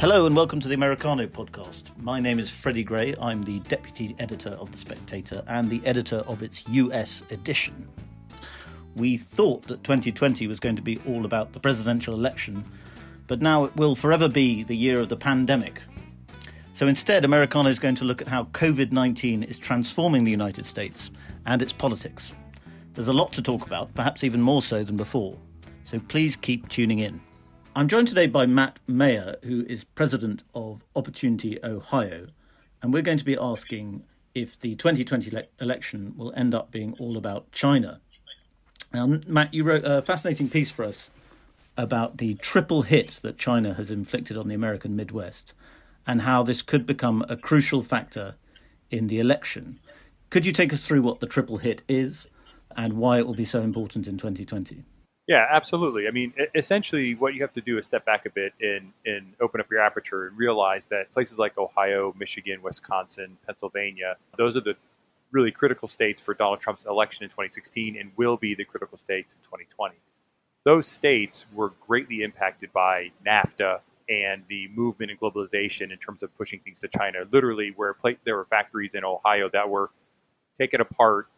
Hello and welcome to the Americano podcast. My name is Freddie Gray. I'm the deputy editor of The Spectator and the editor of its US edition. We thought that 2020 was going to be all about the presidential election, but now it will forever be the year of the pandemic. So instead, Americano is going to look at how COVID 19 is transforming the United States and its politics. There's a lot to talk about, perhaps even more so than before. So please keep tuning in. I'm joined today by Matt Mayer, who is president of Opportunity Ohio, and we're going to be asking if the 2020 le- election will end up being all about China. Now, Matt, you wrote a fascinating piece for us about the triple hit that China has inflicted on the American Midwest and how this could become a crucial factor in the election. Could you take us through what the triple hit is and why it will be so important in 2020? Yeah, absolutely. I mean, essentially, what you have to do is step back a bit and, and open up your aperture and realize that places like Ohio, Michigan, Wisconsin, Pennsylvania, those are the really critical states for Donald Trump's election in 2016 and will be the critical states in 2020. Those states were greatly impacted by NAFTA and the movement and globalization in terms of pushing things to China. Literally, where there were factories in Ohio that were taken apart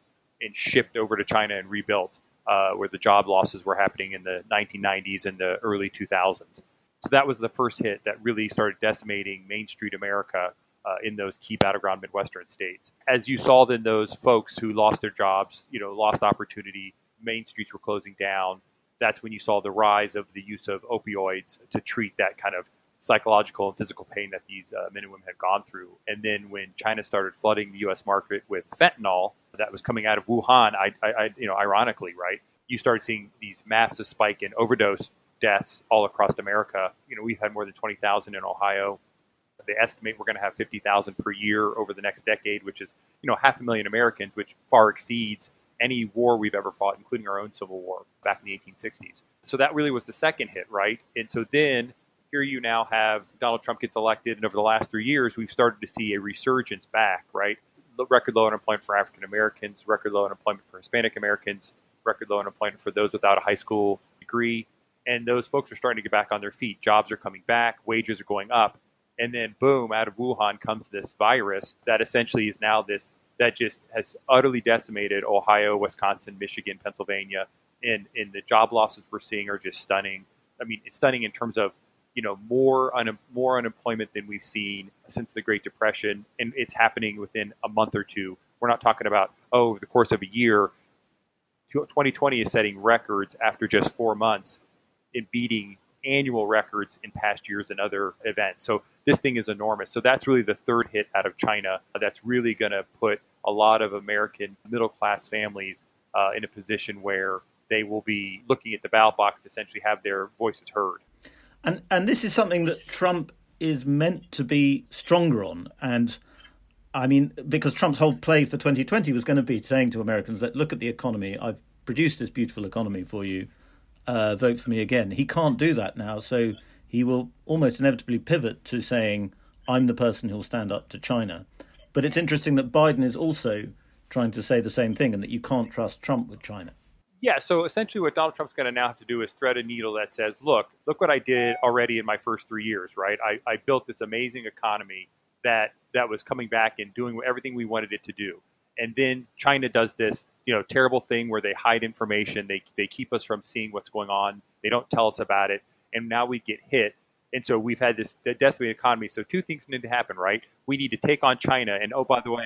and shipped over to China and rebuilt uh, where the job losses were happening in the 1990s and the early 2000s. So that was the first hit that really started decimating Main Street America uh, in those key battleground Midwestern states. As you saw, then those folks who lost their jobs, you know, lost opportunity, main streets were closing down. That's when you saw the rise of the use of opioids to treat that kind of psychological and physical pain that these uh, men and women had gone through. And then when China started flooding the U.S. market with fentanyl that was coming out of Wuhan, I, I, I, you know, ironically, right, you started seeing these massive spike in overdose deaths all across America. You know, we've had more than 20,000 in Ohio. They estimate we're going to have 50,000 per year over the next decade, which is, you know, half a million Americans, which far exceeds any war we've ever fought, including our own Civil War back in the 1860s. So that really was the second hit, right? And so then here you now have Donald Trump gets elected, and over the last three years, we've started to see a resurgence back, right? Record low unemployment for African Americans, record low unemployment for Hispanic Americans, record low unemployment for those without a high school degree. And those folks are starting to get back on their feet. Jobs are coming back, wages are going up. And then, boom, out of Wuhan comes this virus that essentially is now this that just has utterly decimated Ohio, Wisconsin, Michigan, Pennsylvania. And, and the job losses we're seeing are just stunning. I mean, it's stunning in terms of you know more un- more unemployment than we've seen since the Great Depression, and it's happening within a month or two. We're not talking about oh, the course of a year. 2020 is setting records after just four months in beating annual records in past years and other events. So this thing is enormous. So that's really the third hit out of China that's really going to put a lot of American middle class families uh, in a position where they will be looking at the ballot box to essentially have their voices heard. And and this is something that Trump is meant to be stronger on. And I mean, because Trump's whole play for 2020 was going to be saying to Americans that look at the economy. I've produced this beautiful economy for you. Uh, vote for me again. He can't do that now, so he will almost inevitably pivot to saying, "I'm the person who'll stand up to China." But it's interesting that Biden is also trying to say the same thing, and that you can't trust Trump with China. Yeah, so essentially what Donald Trump's going to now have to do is thread a needle that says, look, look what I did already in my first three years, right? I, I built this amazing economy that that was coming back and doing everything we wanted it to do. And then China does this, you know, terrible thing where they hide information. They, they keep us from seeing what's going on. They don't tell us about it. And now we get hit. And so we've had this decimated economy. So two things need to happen, right? We need to take on China. And oh, by the way,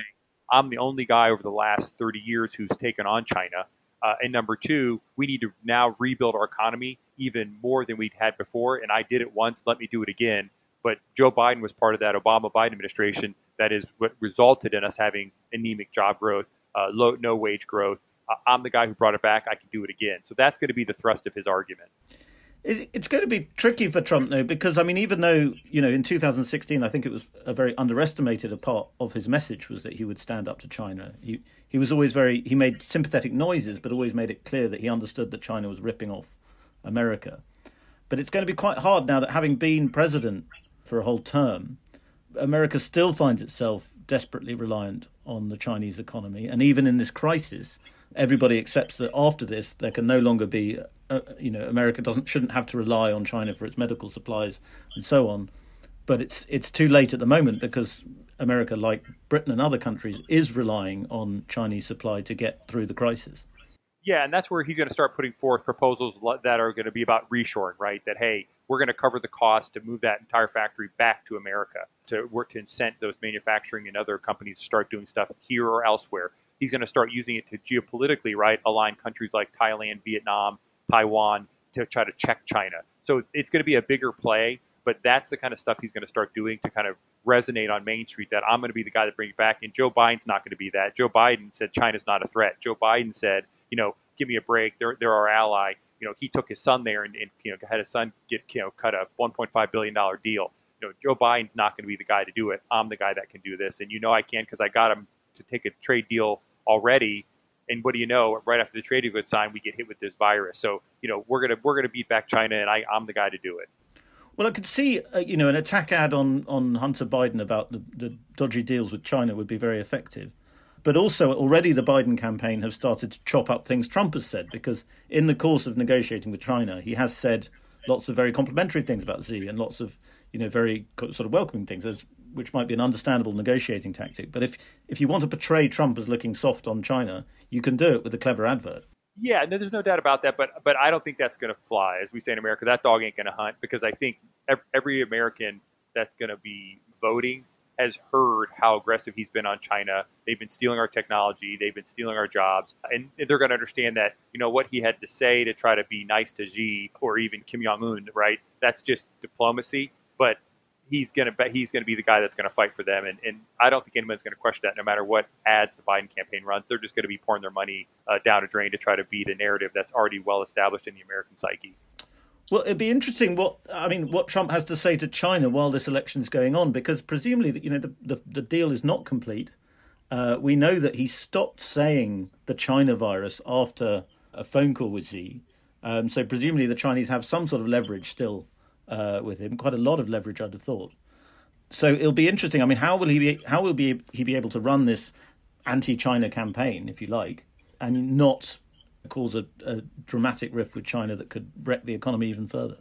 I'm the only guy over the last 30 years who's taken on China. Uh, and number two, we need to now rebuild our economy even more than we'd had before. And I did it once, let me do it again. But Joe Biden was part of that Obama Biden administration. That is what resulted in us having anemic job growth, uh, low, no wage growth. Uh, I'm the guy who brought it back. I can do it again. So that's going to be the thrust of his argument. It's going to be tricky for Trump though, because I mean, even though you know, in 2016, I think it was a very underestimated a part of his message was that he would stand up to China. He he was always very he made sympathetic noises, but always made it clear that he understood that China was ripping off America. But it's going to be quite hard now that having been president for a whole term, America still finds itself desperately reliant on the Chinese economy, and even in this crisis, everybody accepts that after this there can no longer be uh, you know America doesn't shouldn't have to rely on China for its medical supplies and so on. but it's it's too late at the moment because America, like Britain and other countries, is relying on Chinese supply to get through the crisis. Yeah, and that's where he's going to start putting forth proposals that are going to be about reshoring, right? That hey, we're going to cover the cost to move that entire factory back to America to work to incent those manufacturing and other companies to start doing stuff here or elsewhere. He's going to start using it to geopolitically, right, align countries like Thailand, Vietnam, Taiwan to try to check China. So it's going to be a bigger play, but that's the kind of stuff he's going to start doing to kind of resonate on Main Street that I'm going to be the guy that brings it back. And Joe Biden's not going to be that. Joe Biden said China's not a threat. Joe Biden said, you know, give me a break. They're, they're our ally. You know, he took his son there and, and you know had his son get you know cut a 1.5 billion dollar deal. You know, Joe Biden's not going to be the guy to do it. I'm the guy that can do this, and you know I can because I got him to take a trade deal already and what do you know? Right after the trade gets signed, we get hit with this virus. So you know we're gonna we're gonna beat back China, and I, I'm the guy to do it. Well, I could see, uh, you know, an attack ad on, on Hunter Biden about the, the dodgy deals with China would be very effective. But also, already the Biden campaign have started to chop up things Trump has said, because in the course of negotiating with China, he has said lots of very complimentary things about Xi and lots of, you know, very sort of welcoming things. As which might be an understandable negotiating tactic. But if if you want to portray Trump as looking soft on China, you can do it with a clever advert. Yeah, no, there's no doubt about that. But but I don't think that's going to fly, as we say in America. That dog ain't going to hunt because I think every American that's going to be voting has heard how aggressive he's been on China. They've been stealing our technology. They've been stealing our jobs, and they're going to understand that you know what he had to say to try to be nice to Xi or even Kim Jong Un. Right? That's just diplomacy. But he's going to he's going to be the guy that's going to fight for them. And, and I don't think anyone's going to question that. No matter what ads the Biden campaign runs, they're just going to be pouring their money uh, down a drain to try to beat a narrative that's already well established in the American psyche. Well, it'd be interesting what I mean what Trump has to say to China while this election's going on, because presumably, that you know, the the, the deal is not complete. Uh, we know that he stopped saying the China virus after a phone call with Xi. Um, so presumably, the Chinese have some sort of leverage still uh, with him, quite a lot of leverage, I'd have thought. So it'll be interesting. I mean, how will he be? How will be he be able to run this anti-China campaign, if you like, and not cause a, a dramatic rift with China that could wreck the economy even further?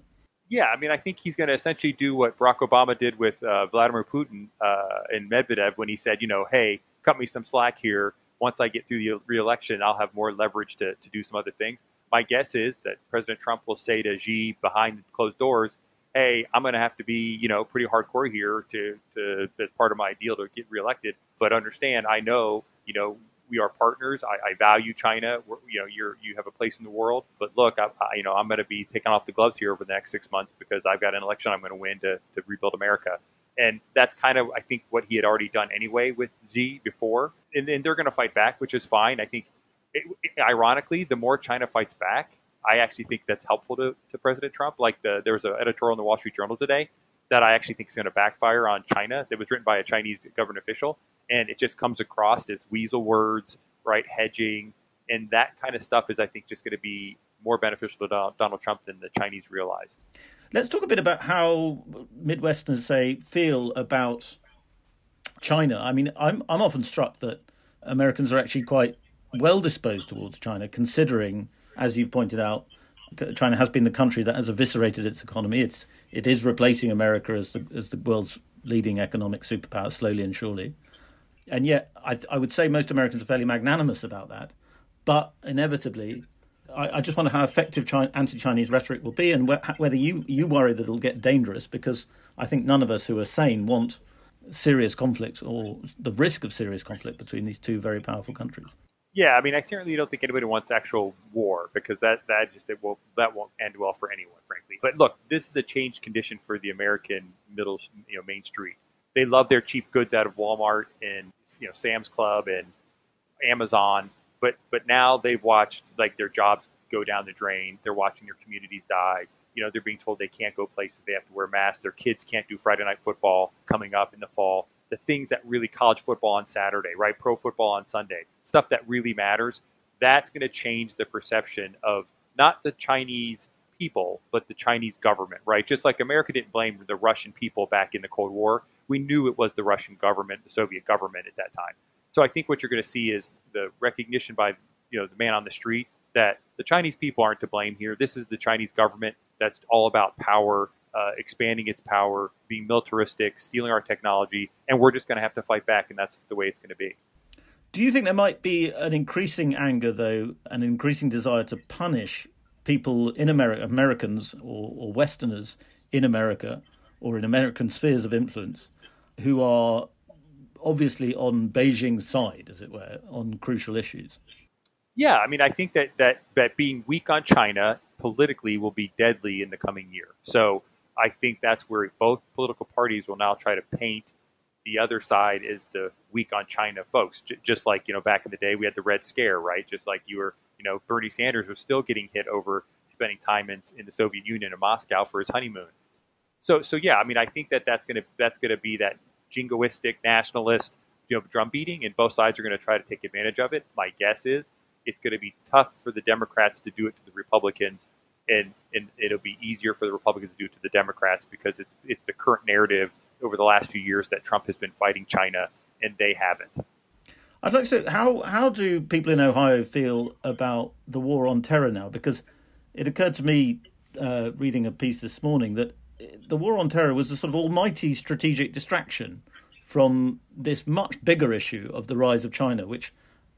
Yeah, I mean, I think he's going to essentially do what Barack Obama did with uh, Vladimir Putin uh, and Medvedev when he said, you know, hey, cut me some slack here. Once I get through the reelection, I'll have more leverage to, to do some other things. My guess is that President Trump will say to Xi behind closed doors, hey, I'm going to have to be, you know, pretty hardcore here to, to as part of my deal to get reelected. But understand, I know, you know, we are partners. I, I value China. We're, you know, you're you have a place in the world. But look, I, I, you know, I'm going to be taking off the gloves here over the next six months because I've got an election I'm going to win to to rebuild America. And that's kind of, I think, what he had already done anyway with Xi before. And, and they're going to fight back, which is fine. I think, it, it, ironically, the more China fights back, I actually think that's helpful to, to President Trump. Like the, there was an editorial in the Wall Street Journal today that I actually think is going to backfire on China. That was written by a Chinese government official, and it just comes across as weasel words, right? Hedging, and that kind of stuff is, I think, just going to be more beneficial to Donald Trump than the Chinese realize. Let's talk a bit about how Midwesterners say feel about China. I mean, I'm I'm often struck that Americans are actually quite well disposed towards China, considering as you've pointed out, China has been the country that has eviscerated its economy. It's it is replacing America as the as the world's leading economic superpower slowly and surely. And yet, I, I would say most Americans are fairly magnanimous about that. But inevitably, I, I just wonder how effective China, anti-Chinese rhetoric will be, and wh- whether you you worry that it'll get dangerous. Because I think none of us who are sane want serious conflict or the risk of serious conflict between these two very powerful countries. Yeah, I mean, I certainly don't think anybody wants actual war because that that just it will that won't end well for anyone, frankly. But look, this is a changed condition for the American middle, you know, Main Street. They love their cheap goods out of Walmart and you know Sam's Club and Amazon, but but now they've watched like their jobs go down the drain. They're watching their communities die. You know, they're being told they can't go places. They have to wear masks. Their kids can't do Friday night football coming up in the fall the things that really college football on Saturday, right? Pro football on Sunday, stuff that really matters. That's going to change the perception of not the Chinese people, but the Chinese government, right? Just like America didn't blame the Russian people back in the Cold War, we knew it was the Russian government, the Soviet government at that time. So I think what you're going to see is the recognition by you know the man on the street that the Chinese people aren't to blame here. This is the Chinese government that's all about power uh, expanding its power, being militaristic, stealing our technology, and we're just going to have to fight back, and that's the way it's going to be. Do you think there might be an increasing anger, though, an increasing desire to punish people in America, Americans or, or Westerners in America or in American spheres of influence, who are obviously on Beijing's side, as it were, on crucial issues? Yeah, I mean, I think that that that being weak on China politically will be deadly in the coming year. So I think that's where both political parties will now try to paint the other side as the weak on China folks. J- just like you know, back in the day, we had the Red Scare, right? Just like you were, you know, Bernie Sanders was still getting hit over spending time in, in the Soviet Union in Moscow for his honeymoon. So, so yeah, I mean, I think that that's gonna that's gonna be that jingoistic nationalist, you know, drum beating, and both sides are going to try to take advantage of it. My guess is it's going to be tough for the Democrats to do it to the Republicans, and and it'll be easier for the Republicans to do it to the Democrats because it's it's the current narrative over the last few years that Trump has been fighting China and they haven't. I'd like to. How how do people in Ohio feel about the war on terror now? Because it occurred to me uh, reading a piece this morning that the war on terror was a sort of almighty strategic distraction from this much bigger issue of the rise of China, which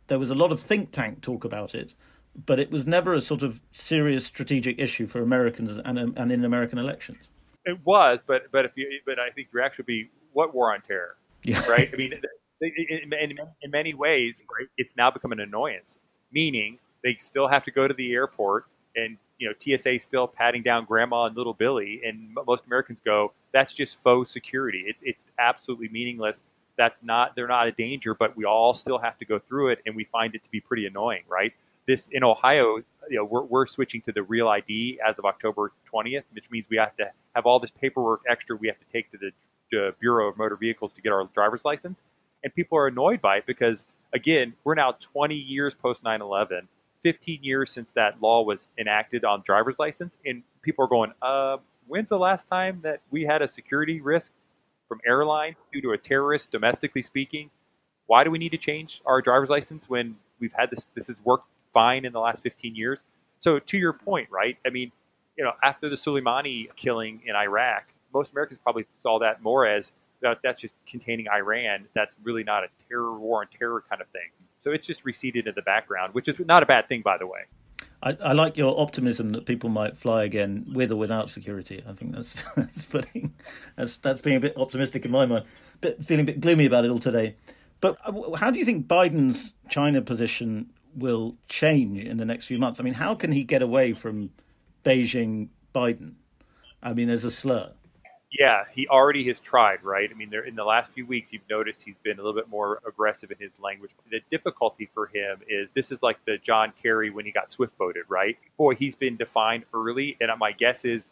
there was a lot of think tank talk about it, but it was never a sort of serious strategic issue for Americans and, and in American elections. It was, but but if you but I think your actually be what war on terror, yeah. right? I mean, in, in, in many ways, right, it's now become an annoyance. Meaning they still have to go to the airport and you know TSA still patting down Grandma and Little Billy, and most Americans go, "That's just faux security. It's it's absolutely meaningless. That's not they're not a danger, but we all still have to go through it, and we find it to be pretty annoying, right? This in Ohio, you know, we're, we're switching to the real ID as of October 20th, which means we have to have all this paperwork extra we have to take to the, Bureau of Motor Vehicles to get our driver's license, and people are annoyed by it because again, we're now 20 years post 9/11 15 years since that law was enacted on driver's license, and people are going, uh, when's the last time that we had a security risk from airlines due to a terrorist, domestically speaking? Why do we need to change our driver's license when we've had this? This has worked fine in the last 15 years. So, to your point, right? I mean, you know, after the Soleimani killing in Iraq, most Americans probably saw that more as that that's just containing Iran. That's really not a terror war on terror kind of thing. So it's just receded in the background, which is not a bad thing, by the way. I, I, like your optimism that people might fly again with or without security. I think that's that's putting that's that's being a bit optimistic in my mind, but feeling a bit gloomy about it all today. But uh, how do you think Biden's China position will change in the next few months? I mean, how can he get away from Beijing Biden? I mean, there's a slur yeah, he already has tried, right? I mean, there in the last few weeks, you've noticed he's been a little bit more aggressive in his language. The difficulty for him is this is like the John Kerry when he got Swift boated, right? Boy, he's been defined early, and my guess is,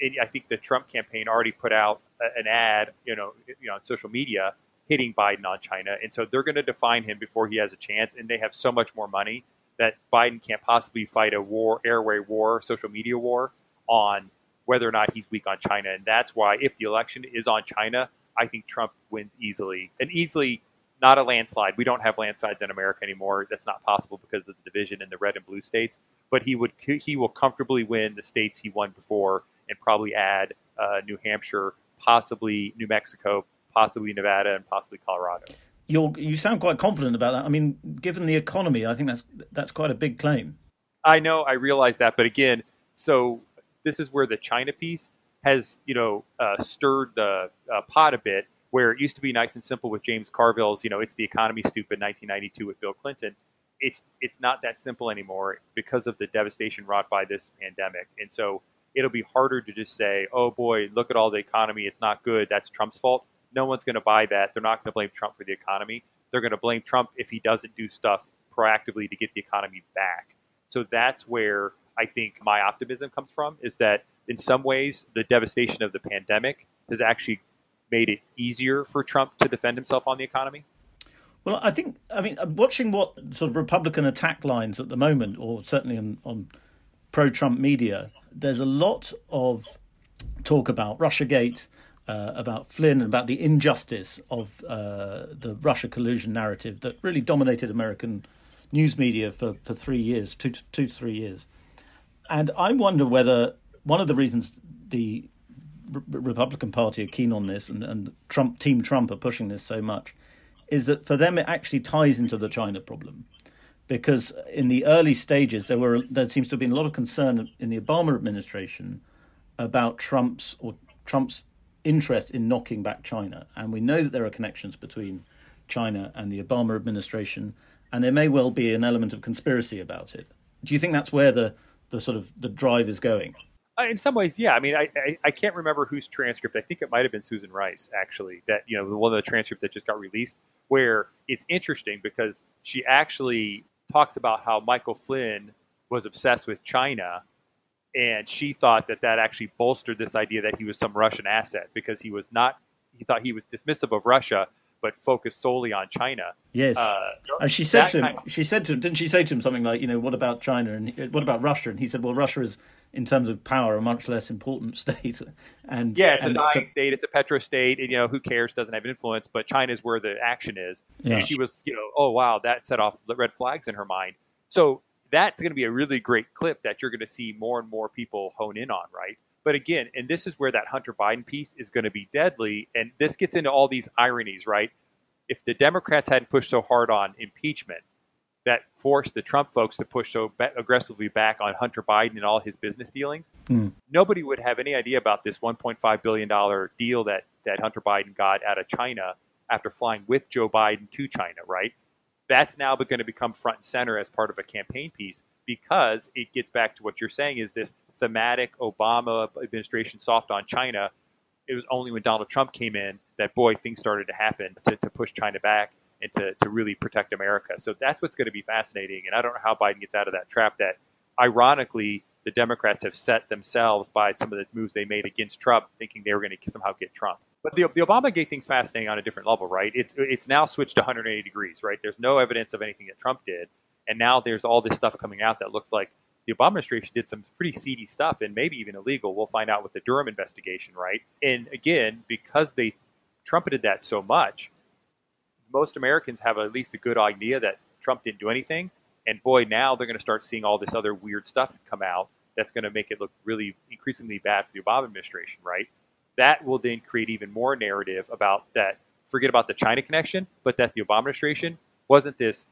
I think the Trump campaign already put out an ad, you know, you know, on social media hitting Biden on China, and so they're going to define him before he has a chance, and they have so much more money that Biden can't possibly fight a war, airway war, social media war on whether or not he's weak on China. And that's why, if the election is on China, I think Trump wins easily. And easily, not a landslide. We don't have landslides in America anymore. That's not possible because of the division in the red and blue states. But he would he will comfortably win the states he won before, and probably add uh, New Hampshire, possibly New Mexico, possibly Nevada, and possibly Colorado. you you sound quite confident about that. I mean, given the economy, I think that's that's quite a big claim. I know, I realize that, but again, so this is where the China piece has, you know, uh, stirred the uh, pot a bit. Where it used to be nice and simple with James Carville's, you know, it's the economy stupid 1992 with Bill Clinton. It's it's not that simple anymore because of the devastation wrought by this pandemic, and so it'll be harder to just say, oh boy, look at all the economy, it's not good, that's Trump's fault. No one's going to buy that. They're not going to blame Trump for the economy. They're going to blame Trump if he doesn't do stuff proactively to get the economy back. So that's where I think my optimism comes from is that in some ways the devastation of the pandemic has actually made it easier for Trump to defend himself on the economy. Well, I think I mean watching what sort of Republican attack lines at the moment, or certainly on, on pro-Trump media, there's a lot of talk about RussiaGate, uh, about Flynn, and about the injustice of uh, the Russia collusion narrative that really dominated American news media for, for three years, two two to three years. And I wonder whether one of the reasons the Republican Party are keen on this, and, and Trump, Team Trump, are pushing this so much, is that for them it actually ties into the China problem, because in the early stages there were there seems to have been a lot of concern in the Obama administration about Trump's or Trump's interest in knocking back China, and we know that there are connections between China and the Obama administration, and there may well be an element of conspiracy about it. Do you think that's where the the sort of the drive is going? Uh, in some ways, yeah. I mean, I, I, I can't remember whose transcript. I think it might have been Susan Rice, actually. That you know, the one of the transcripts that just got released, where it's interesting because she actually talks about how Michael Flynn was obsessed with China, and she thought that that actually bolstered this idea that he was some Russian asset because he was not. He thought he was dismissive of Russia, but focused solely on China. Yes, uh, and she said to him, of, she said to him, didn't she say to him something like, you know, what about China and what about Russia? And he said, well, Russia is in terms of power a much less important state. And yeah, it's and a dying state. It's a petro state. And, you know, who cares? Doesn't have influence. But China is where the action is. Yeah. And she was, you know, oh wow, that set off red flags in her mind. So that's going to be a really great clip that you're going to see more and more people hone in on, right? But again, and this is where that Hunter Biden piece is going to be deadly. And this gets into all these ironies, right? If the Democrats hadn't pushed so hard on impeachment, that forced the Trump folks to push so aggressively back on Hunter Biden and all his business dealings, mm. nobody would have any idea about this $1.5 billion deal that, that Hunter Biden got out of China after flying with Joe Biden to China, right? That's now going to become front and center as part of a campaign piece because it gets back to what you're saying is this thematic Obama administration soft on China. It was only when Donald Trump came in that, boy, things started to happen to, to push China back and to, to really protect America. So that's what's going to be fascinating. And I don't know how Biden gets out of that trap that, ironically, the Democrats have set themselves by some of the moves they made against Trump, thinking they were going to somehow get Trump. But the, the Obama Gate thing's fascinating on a different level, right? It's, it's now switched to 180 degrees, right? There's no evidence of anything that Trump did. And now there's all this stuff coming out that looks like the Obama administration did some pretty seedy stuff and maybe even illegal. We'll find out with the Durham investigation, right? And again, because they trumpeted that so much, most Americans have at least a good idea that Trump didn't do anything. And boy, now they're going to start seeing all this other weird stuff come out that's going to make it look really increasingly bad for the Obama administration, right? That will then create even more narrative about that. Forget about the China connection, but that the Obama administration wasn't this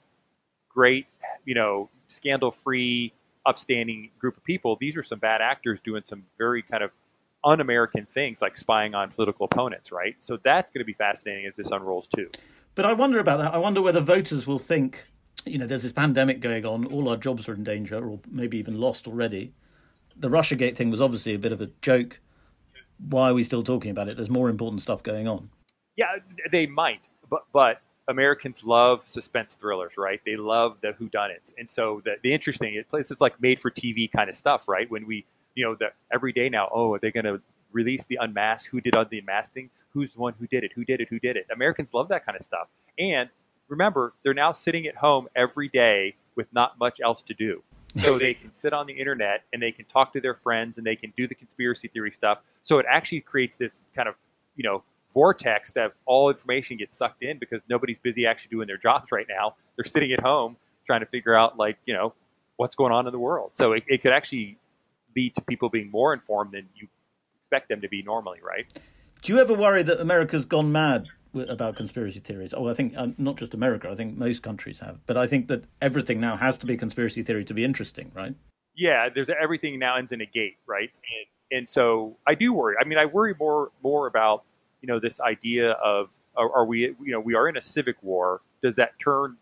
great, you know, scandal-free, upstanding group of people. These are some bad actors doing some very kind of un-American things like spying on political opponents, right? So that's going to be fascinating as this unrolls too. But I wonder about that. I wonder whether voters will think, you know, there's this pandemic going on, all our jobs are in danger, or maybe even lost already. The Russiagate thing was obviously a bit of a joke. Why are we still talking about it? There's more important stuff going on. Yeah, they might, but but Americans love suspense thrillers, right? They love the whodunits, and so the the interesting it places like made for TV kind of stuff, right? When we, you know, the every day now, oh, are they going to release the unmask? Who did the unmasking? who's the one who did it, who did it, who did it. Americans love that kind of stuff. And remember, they're now sitting at home every day with not much else to do. So they can sit on the internet and they can talk to their friends and they can do the conspiracy theory stuff. So it actually creates this kind of, you know, vortex that all information gets sucked in because nobody's busy actually doing their jobs right now. They're sitting at home trying to figure out like, you know, what's going on in the world. So it, it could actually lead to people being more informed than you expect them to be normally, right? Do you ever worry that America's gone mad about conspiracy theories? Oh, I think uh, not just America. I think most countries have. But I think that everything now has to be conspiracy theory to be interesting, right? Yeah, there's everything now ends in a gate, right? And, and so I do worry. I mean, I worry more more about you know this idea of are, are we you know we are in a civic war? Does that turn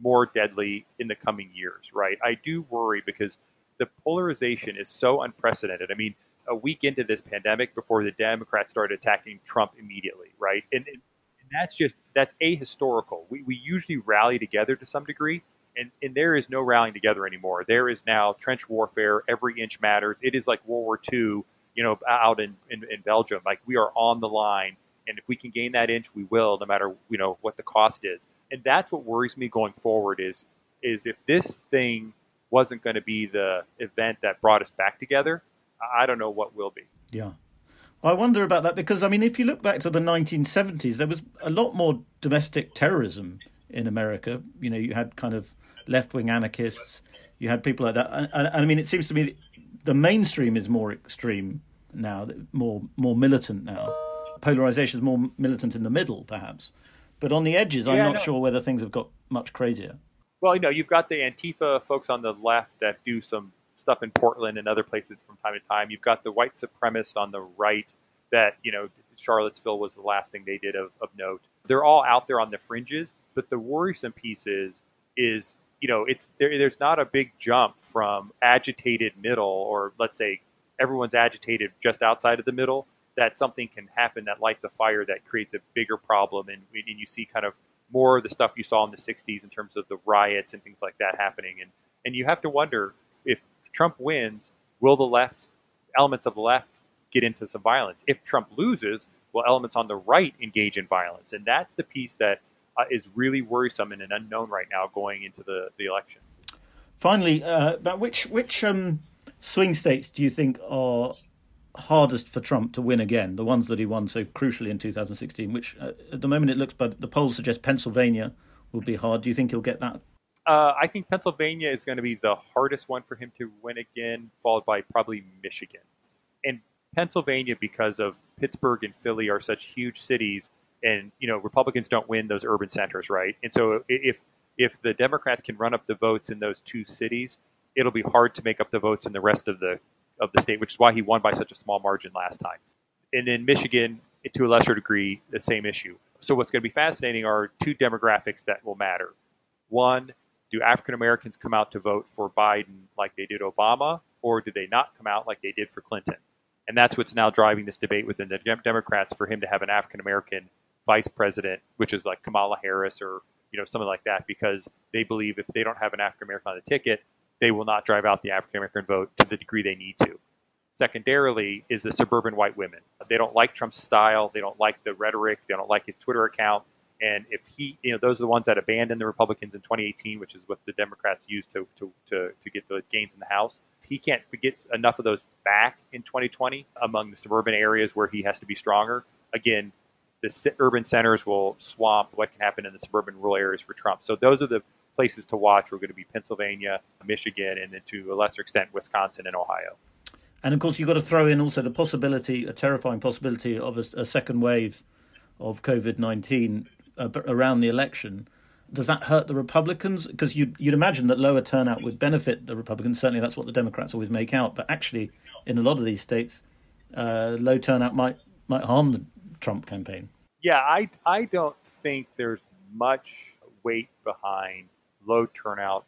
more deadly in the coming years? Right? I do worry because the polarization is so unprecedented. I mean a week into this pandemic before the Democrats started attacking Trump immediately, right? And, and that's just that's ahistorical. We we usually rally together to some degree, and and there is no rallying together anymore. There is now trench warfare. Every inch matters. It is like World War II, you know, out in, in, in Belgium. Like we are on the line, and if we can gain that inch, we will, no matter you know what the cost is. And that's what worries me going forward. Is is if this thing wasn't going to be the event that brought us back together, I don't know what will be. Yeah. I wonder about that because, I mean, if you look back to the 1970s, there was a lot more domestic terrorism in America. You know, you had kind of left wing anarchists, you had people like that. And, and, and, I mean, it seems to me the mainstream is more extreme now, more more militant now. Polarization is more militant in the middle, perhaps, but on the edges, I'm not no. sure whether things have got much crazier. Well, you know, you've got the Antifa folks on the left that do some stuff in Portland and other places from time to time. You've got the white supremacists on the right that, you know, Charlottesville was the last thing they did of, of note. They're all out there on the fringes, but the worrisome piece is, is you know, it's there, there's not a big jump from agitated middle or let's say everyone's agitated just outside of the middle that something can happen that lights a fire that creates a bigger problem and, and you see kind of more of the stuff you saw in the 60s in terms of the riots and things like that happening and and you have to wonder Trump wins will the left elements of the left get into some violence if Trump loses will elements on the right engage in violence and that's the piece that uh, is really worrisome and an unknown right now going into the, the election Finally, uh, about which which um, swing states do you think are hardest for Trump to win again? The ones that he won so crucially in 2016. Which uh, at the moment it looks, but the polls suggest Pennsylvania will be hard. Do you think he'll get that? Uh, I think Pennsylvania is going to be the hardest one for him to win again, followed by probably Michigan. And Pennsylvania, because of Pittsburgh and Philly are such huge cities, and you know Republicans don't win those urban centers, right? And so if if the Democrats can run up the votes in those two cities, it'll be hard to make up the votes in the rest of the of the state, which is why he won by such a small margin last time. And in Michigan, to a lesser degree, the same issue. So what's going to be fascinating are two demographics that will matter. One, do African Americans come out to vote for Biden like they did Obama, or do they not come out like they did for Clinton? And that's what's now driving this debate within the Dem- Democrats for him to have an African American vice president, which is like Kamala Harris or you know something like that, because they believe if they don't have an African American on the ticket, they will not drive out the African American vote to the degree they need to. Secondarily, is the suburban white women. They don't like Trump's style. They don't like the rhetoric. They don't like his Twitter account. And if he, you know, those are the ones that abandoned the Republicans in 2018, which is what the Democrats used to to, to, to get the gains in the House. He can't get enough of those back in 2020 among the suburban areas where he has to be stronger. Again, the urban centers will swamp what can happen in the suburban rural areas for Trump. So those are the places to watch. We're going to be Pennsylvania, Michigan, and then to a lesser extent, Wisconsin and Ohio. And of course, you've got to throw in also the possibility, a terrifying possibility of a, a second wave of COVID 19 uh, around the election. Does that hurt the Republicans? Because you'd, you'd imagine that lower turnout would benefit the Republicans. Certainly, that's what the Democrats always make out. But actually, in a lot of these states, uh, low turnout might might harm the Trump campaign. Yeah, I, I don't think there's much weight behind low turnout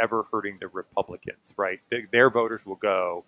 ever hurting the Republicans, right? Th- Their voters will go.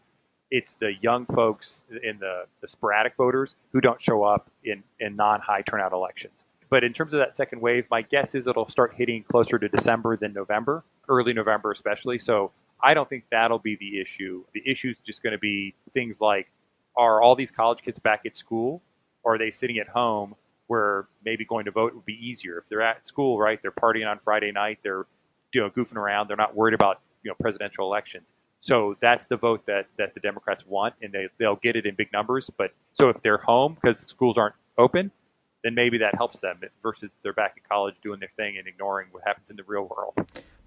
It's the young folks in the, the sporadic voters who don't show up in, in non high turnout elections. But in terms of that second wave, my guess is it'll start hitting closer to December than November, early November especially. So I don't think that'll be the issue. The issue is just going to be things like are all these college kids back at school or are they sitting at home where maybe going to vote would be easier if they're at school right they're partying on friday night they're you know goofing around they're not worried about you know presidential elections so that's the vote that that the democrats want and they, they'll get it in big numbers but so if they're home because schools aren't open then maybe that helps them versus they're back at college doing their thing and ignoring what happens in the real world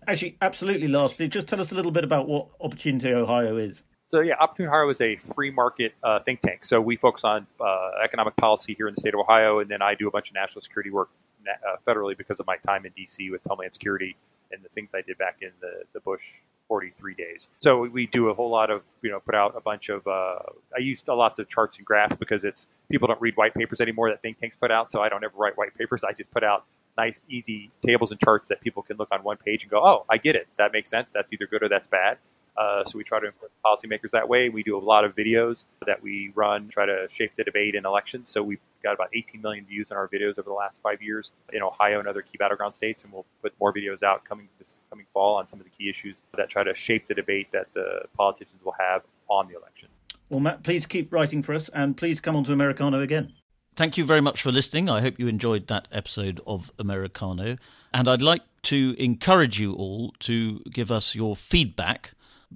Actually, absolutely. Lastly, just tell us a little bit about what Opportunity Ohio is. So yeah, Opportunity Ohio is a free market uh, think tank. So we focus on uh, economic policy here in the state of Ohio, and then I do a bunch of national security work na- uh, federally because of my time in D.C. with Homeland Security and the things I did back in the, the Bush 43 days. So we do a whole lot of you know put out a bunch of uh, I used lots of charts and graphs because it's people don't read white papers anymore that think tanks put out. So I don't ever write white papers. I just put out nice, easy tables and charts that people can look on one page and go, oh, I get it. That makes sense. That's either good or that's bad. Uh, so we try to influence policymakers that way. We do a lot of videos that we run, try to shape the debate in elections. So we've got about 18 million views on our videos over the last five years in Ohio and other key battleground states, and we'll put more videos out coming this coming fall on some of the key issues that try to shape the debate that the politicians will have on the election. Well, Matt, please keep writing for us and please come on to Americano again. Thank you very much for listening. I hope you enjoyed that episode of Americano. And I'd like to encourage you all to give us your feedback,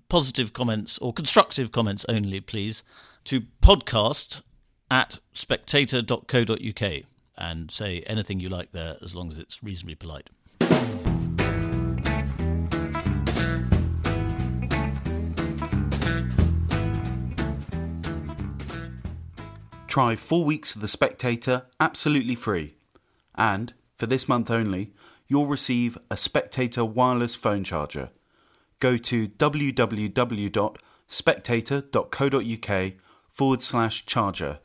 positive comments or constructive comments only, please, to podcast at spectator.co.uk and say anything you like there as long as it's reasonably polite. Try four weeks of The Spectator absolutely free. And, for this month only, you'll receive a Spectator wireless phone charger. Go to www.spectator.co.uk forward slash charger